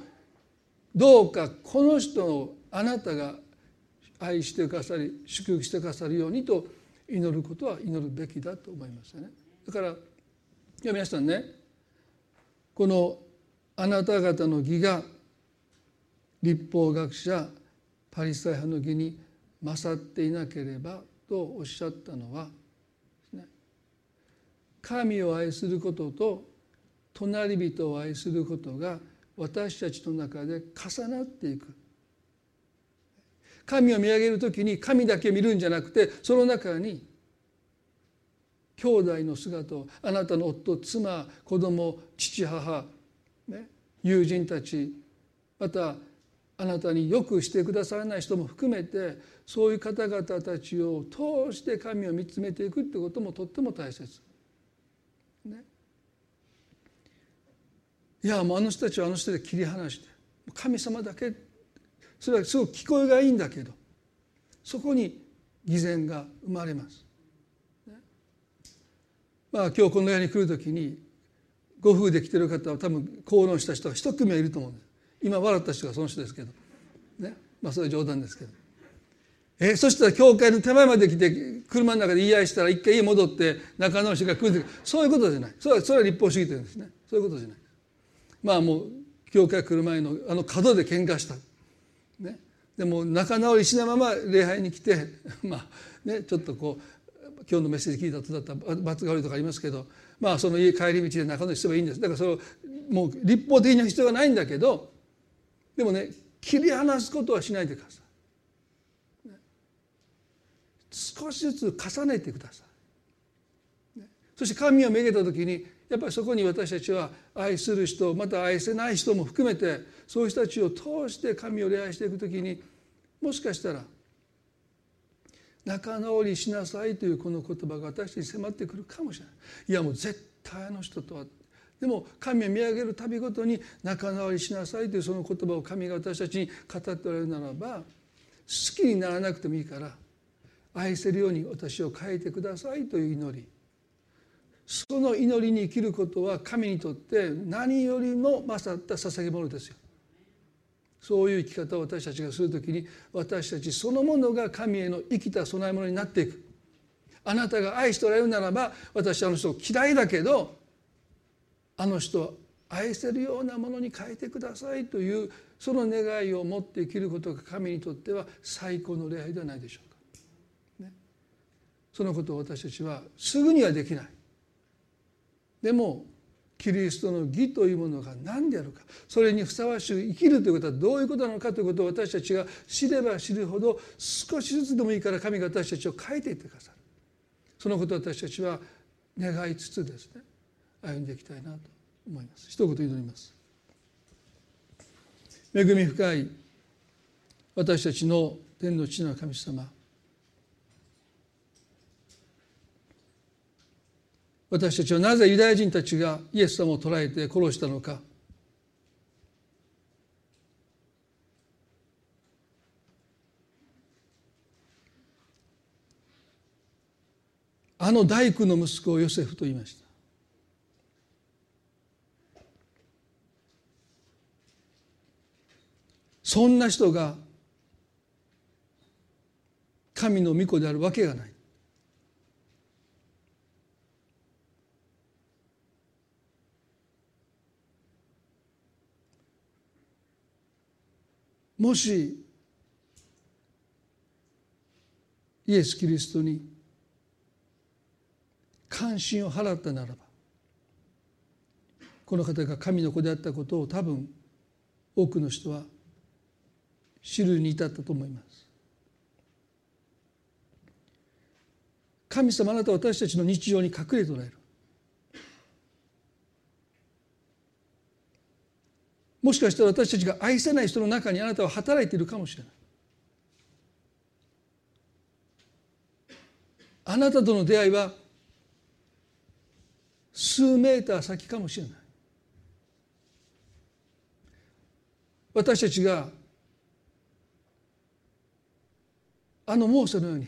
どうかこの人をあなたが愛してくださり祝福してくださるようにと祈ることは祈るべきだと思いますよね。だから皆さんねこのあなた方の義が立法学者パリサイ派の義に勝っていなければとおっしゃったのは神を愛することと隣人を愛することが私たちの中で重なっていく。神を見上げる時に神だけ見るんじゃなくてその中に兄弟の姿をあなたの夫妻子供父母、ね、友人たちまたあなたによくしてくださらない人も含めてそういう方々たちを通して神を見つめていくってこともとっても大切。ね、いやもうあの人たちはあの人で切り離して神様だけそれはすごく聞こえがいいんだけどそこに偽善が生まれます。ね、まあ今日この部屋に来る時にご夫婦で来てる方は多分口論した人が一組はいると思うんです。今笑った人がその人ですけどね。まあそれは冗談ですけど。えそしたら教会の手前まで来て車の中で言い合いしたら一回家戻って仲直しが来るそういうことじゃない。それはそれは立法主義というんですね。そういうことじゃない。まあもう教会来る前のあの角で喧嘩した、ね、でも仲直りしないまま礼拝に来て まあねちょっとこう今日のメッセージ聞いた後だったら罰が悪いとかありますけどまあその家帰り道で仲直りすればいいんです。だからそれをもう立法的な必要がないんだけどでもね切り離すことはしないでください。少しずつ重ねてください。そして神をめげた時にやっぱりそこに私たちは愛する人また愛せない人も含めてそういう人たちを通して神を礼拝していく時にもしかしたら仲直りしなさいというこの言葉が私たちに迫ってくるかもしれないいやもう絶対あの人とはでも神を見上げる度ごとに仲直りしなさいというその言葉を神が私たちに語っておられるならば好きにならなくてもいいから愛せるように私を変えてくださいという祈りその祈りに生きることは神にとって何よりも勝った捧げ物ですよ。そういう生き方を私たちがするときに私たちそのものが神への生きた供え物になっていく。あなたが愛しておられるならば私はあの人を嫌いだけどあの人を愛せるようなものに変えてくださいというその願いを持って生きることが神にとっては最高の礼拝ではないでしょうか。ね、そのことを私たちはすぐにはできない。でもキリストの義というものが何であるかそれにふさわしく生きるということはどういうことなのかということを私たちが知れば知るほど少しずつでもいいから神が私たちを変えていってくださるそのことを私たちは願いつつですね歩んでいきたいなと思います。一言祈ります。恵み深い私たちの天の地の神様。私たちはなぜユダヤ人たちがイエス様を捕らえて殺したのか。あの大工の息子をヨセフと言いました。そんな人が神の御子であるわけがない。もしイエス・キリストに関心を払ったならばこの方が神の子であったことを多分多くの人は知るに至ったと思います。神様あなたは私たちの日常に隠れておられる。もしかしたら私たちが愛せない人の中にあなたは働いているかもしれないあなたとの出会いは数メーター先かもしれない私たちがあのモーセのように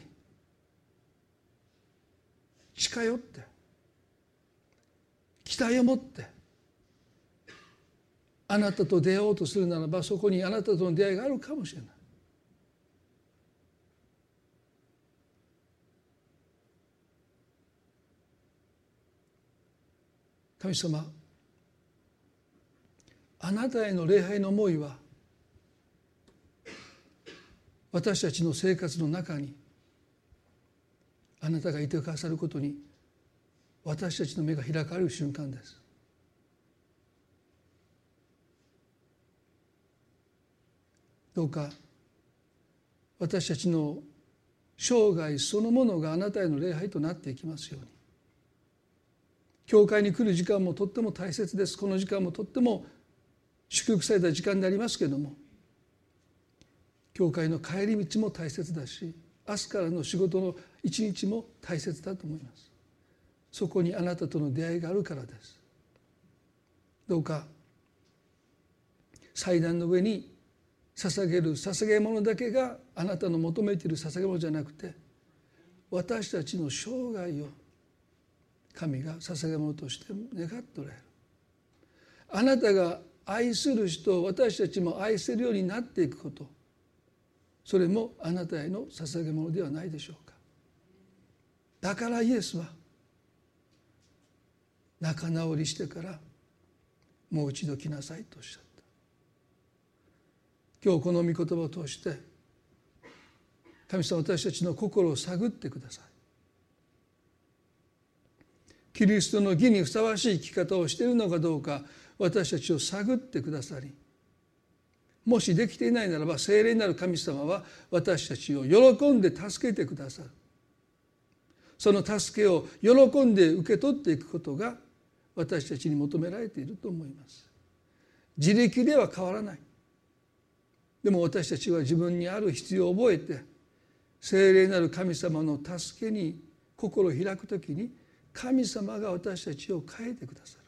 近寄って期待を持ってあなたと出会おうとするならばそこにあなたとの出会いがあるかもしれない。神様あなたへの礼拝の思いは私たちの生活の中にあなたがいてくださることに私たちの目が開かれる瞬間です。どうか私たちの生涯そのものがあなたへの礼拝となっていきますように教会に来る時間もとっても大切ですこの時間もとっても祝福された時間でありますけれども教会の帰り道も大切だし明日からの仕事の一日も大切だと思います。そこにあなたとの出会いがあるからです。どうか祭壇の上に捧げる捧げ物だけがあなたの求めている捧げ物じゃなくて私たちの生涯を神が捧げ物として願っておられる。あなたが愛する人を私たちも愛せるようになっていくこと。それもあなたへの捧げ物ではないでしょうか。だからイエスは仲直りしてからもう一度来なさいとおっしゃった。今日この御言葉を通して神様私たちの心を探ってください。キリストの義にふさわしい生き方をしているのかどうか私たちを探ってくださりもしできていないならば聖霊なる神様は私たちを喜んで助けてくださる。その助けを喜んで受け取っていくことが私たちに求められていると思います。自力では変わらない。でも私たちは自分にある必要を覚えて聖霊なる神様の助けに心を開くときに神様が私たちを変えてくださる。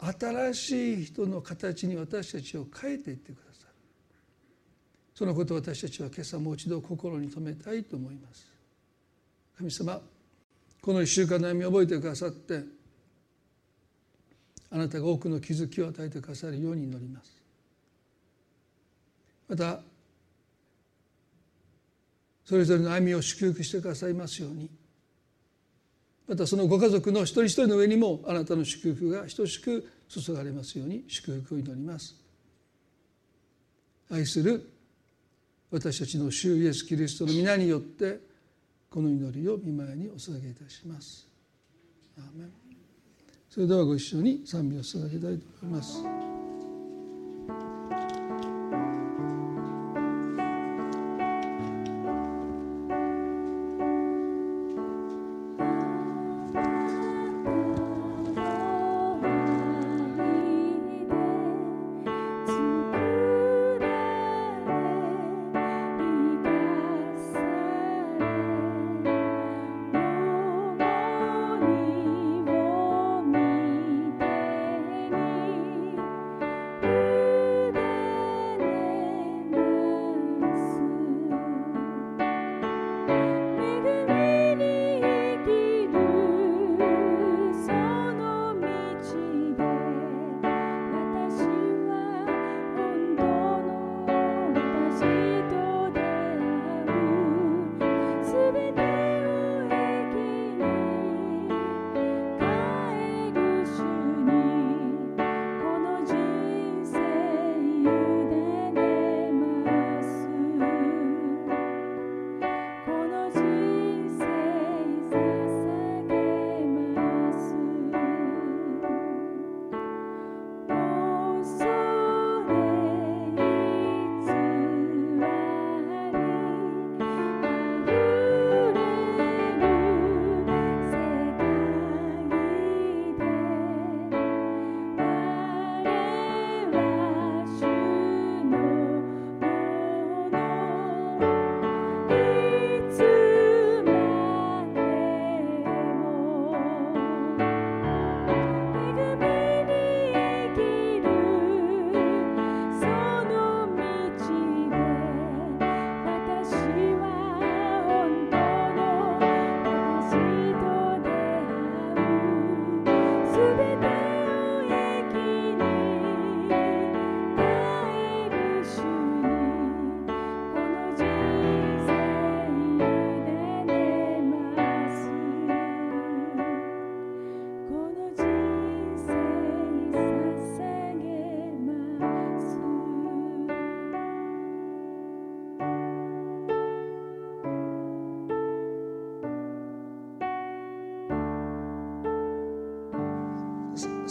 新しい人の形に私たちを変えていってくださるそのことを私たちは今朝もう一度心に留めたいと思います。神様この一週間の歩みを覚えてくださってあなたが多くの気づきを与えてくださるように祈ります。またそれぞれの歩みを祝福してくださいますようにまたそのご家族の一人一人の上にもあなたの祝福が等しく注がれますように祝福を祈ります。愛する私たちの主イエス・キリストの皆によってこの祈りを見舞いにお捧げいたします。それではご一緒に賛美を捧げたいと思います。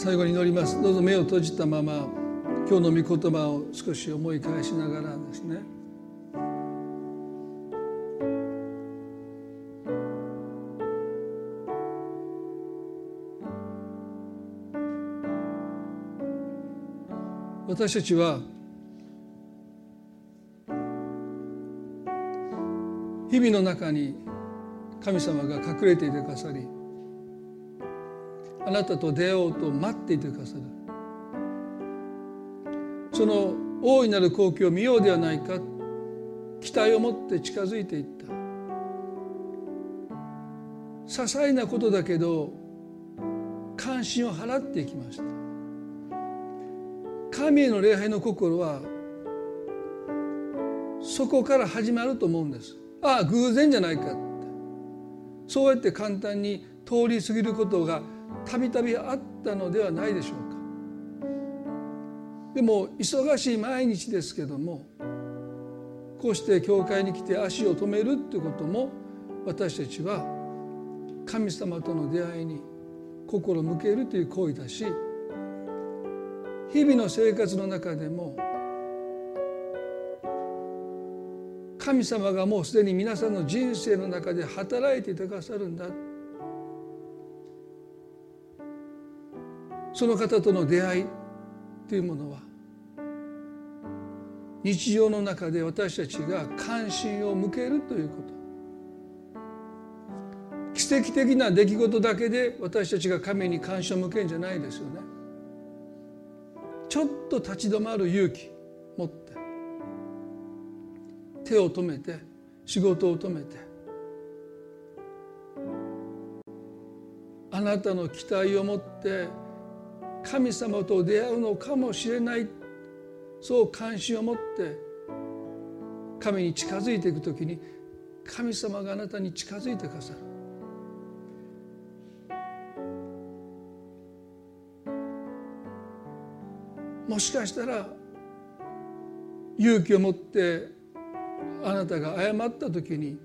最後に祈ります。どうぞ目を閉じたまま今日の御言葉を少し思い返しながらですね。私たちは日々の中に神様が隠れていてくださりあなたと出会おうと待っていてくださる。その大いなる光景を見ようではないか。期待を持って近づいていった。些細なことだけど関心を払っていきました。神への礼拝の心はそこから始まると思うんです。ああ偶然じゃないかって。そうやって簡単に通り過ぎることがたびたびあったのではないでしょうか。でも忙しい毎日ですけどもこうして教会に来て足を止めるっていうことも私たちは神様との出会いに心を向けるという行為だし日々の生活の中でも神様がもうすでに皆さんの人生の中で働いてくださるんだ。その方との出会いというものは日常の中で私たちが関心を向けるということ。奇跡的な出来事だけで私たちが神に関心を向けるんじゃないですよね。ちょっと立ち止まる勇気持って手を止めて仕事を止めてあなたの期待を持って神様と出会うのかもしれない。そう関心を持って神に近づいていく時に神様があなたに近づいてくださる。もしかしたら勇気を持ってあなたが謝った時に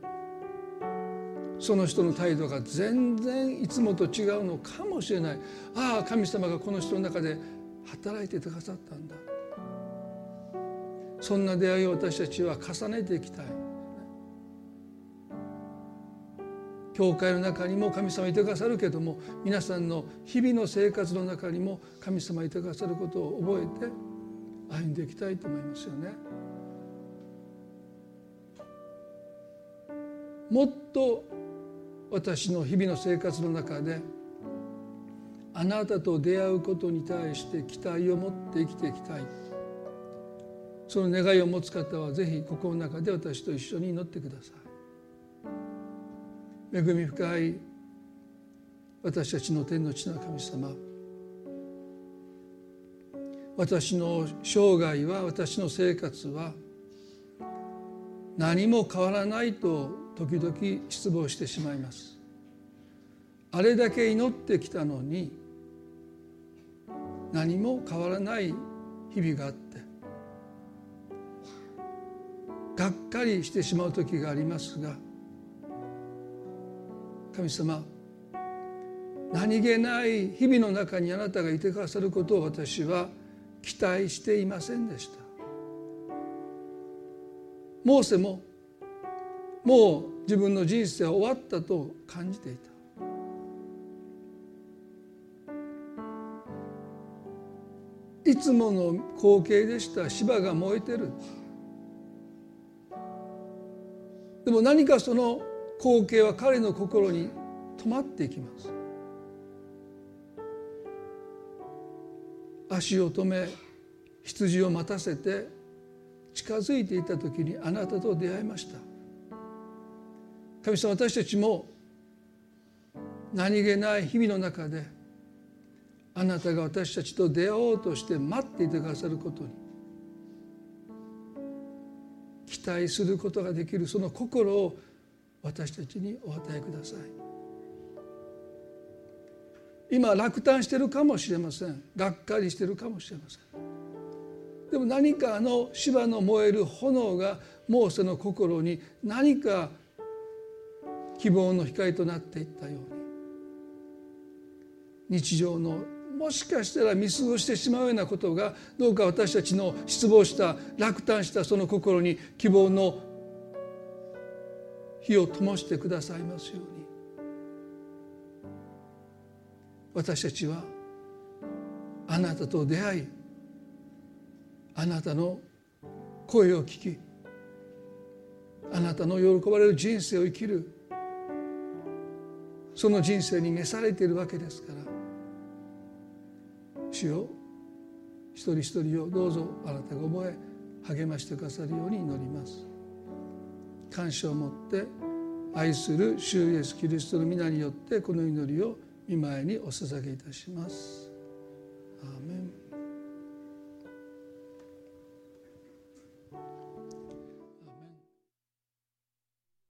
その人の態度が全然いつもと違うのかもしれない。ああ神様がこの人の中で働いててくださったんだ。そんな出会いを私たちは重ねていきたい。教会の中にも神様いてくださるけども皆さんの日々の生活の中にも神様いてくださることを覚えて歩んでいきたいと思いますよね。もっと私の日々の生活の中であなたと出会うことに対して期待を持って生きていきたい。その願いを持つ方はぜひ心の中で私と一緒に祈ってください。恵み深い私たちの天の地の神様。私の生涯は私の生活は何も変わらないと時々失望してしまいます。あれだけ祈ってきたのに何も変わらない日々があってがっかりしてしまう時がありますが神様何気ない日々の中にあなたがいてくださることを私は期待していませんでした。モーセももう自分の人生は終わったと感じていた。いつもの光景でした。芝が燃えてる。でも何かその光景は彼の心に止まっていきます。足を止め羊を待たせて近づいていた時にあなたと出会いました。神様私たちも何気ない日々の中であなたが私たちと出会おうとして待っていてくださることに期待することができるその心を私たちにお与えください。今落胆してるかもしれません。がっかりしてるかもしれません。でも何かあの芝の燃える炎がモーセの心に何か希望の光となっていったように。日常のもしかしたら見過ごしてしまうようなことがどうか私たちの失望した落胆したその心に希望の火を灯してくださいますように。私たちはあなたと出会いあなたの声を聞きあなたの喜ばれる人生を生きるその人生に召されているわけですから。主よ一人一人をどうぞあなたが覚え励ましてくださるように祈ります。感謝を持って愛する主イエスキリストの皆によってこの祈りを見舞いにお捧げいたします。アーメン。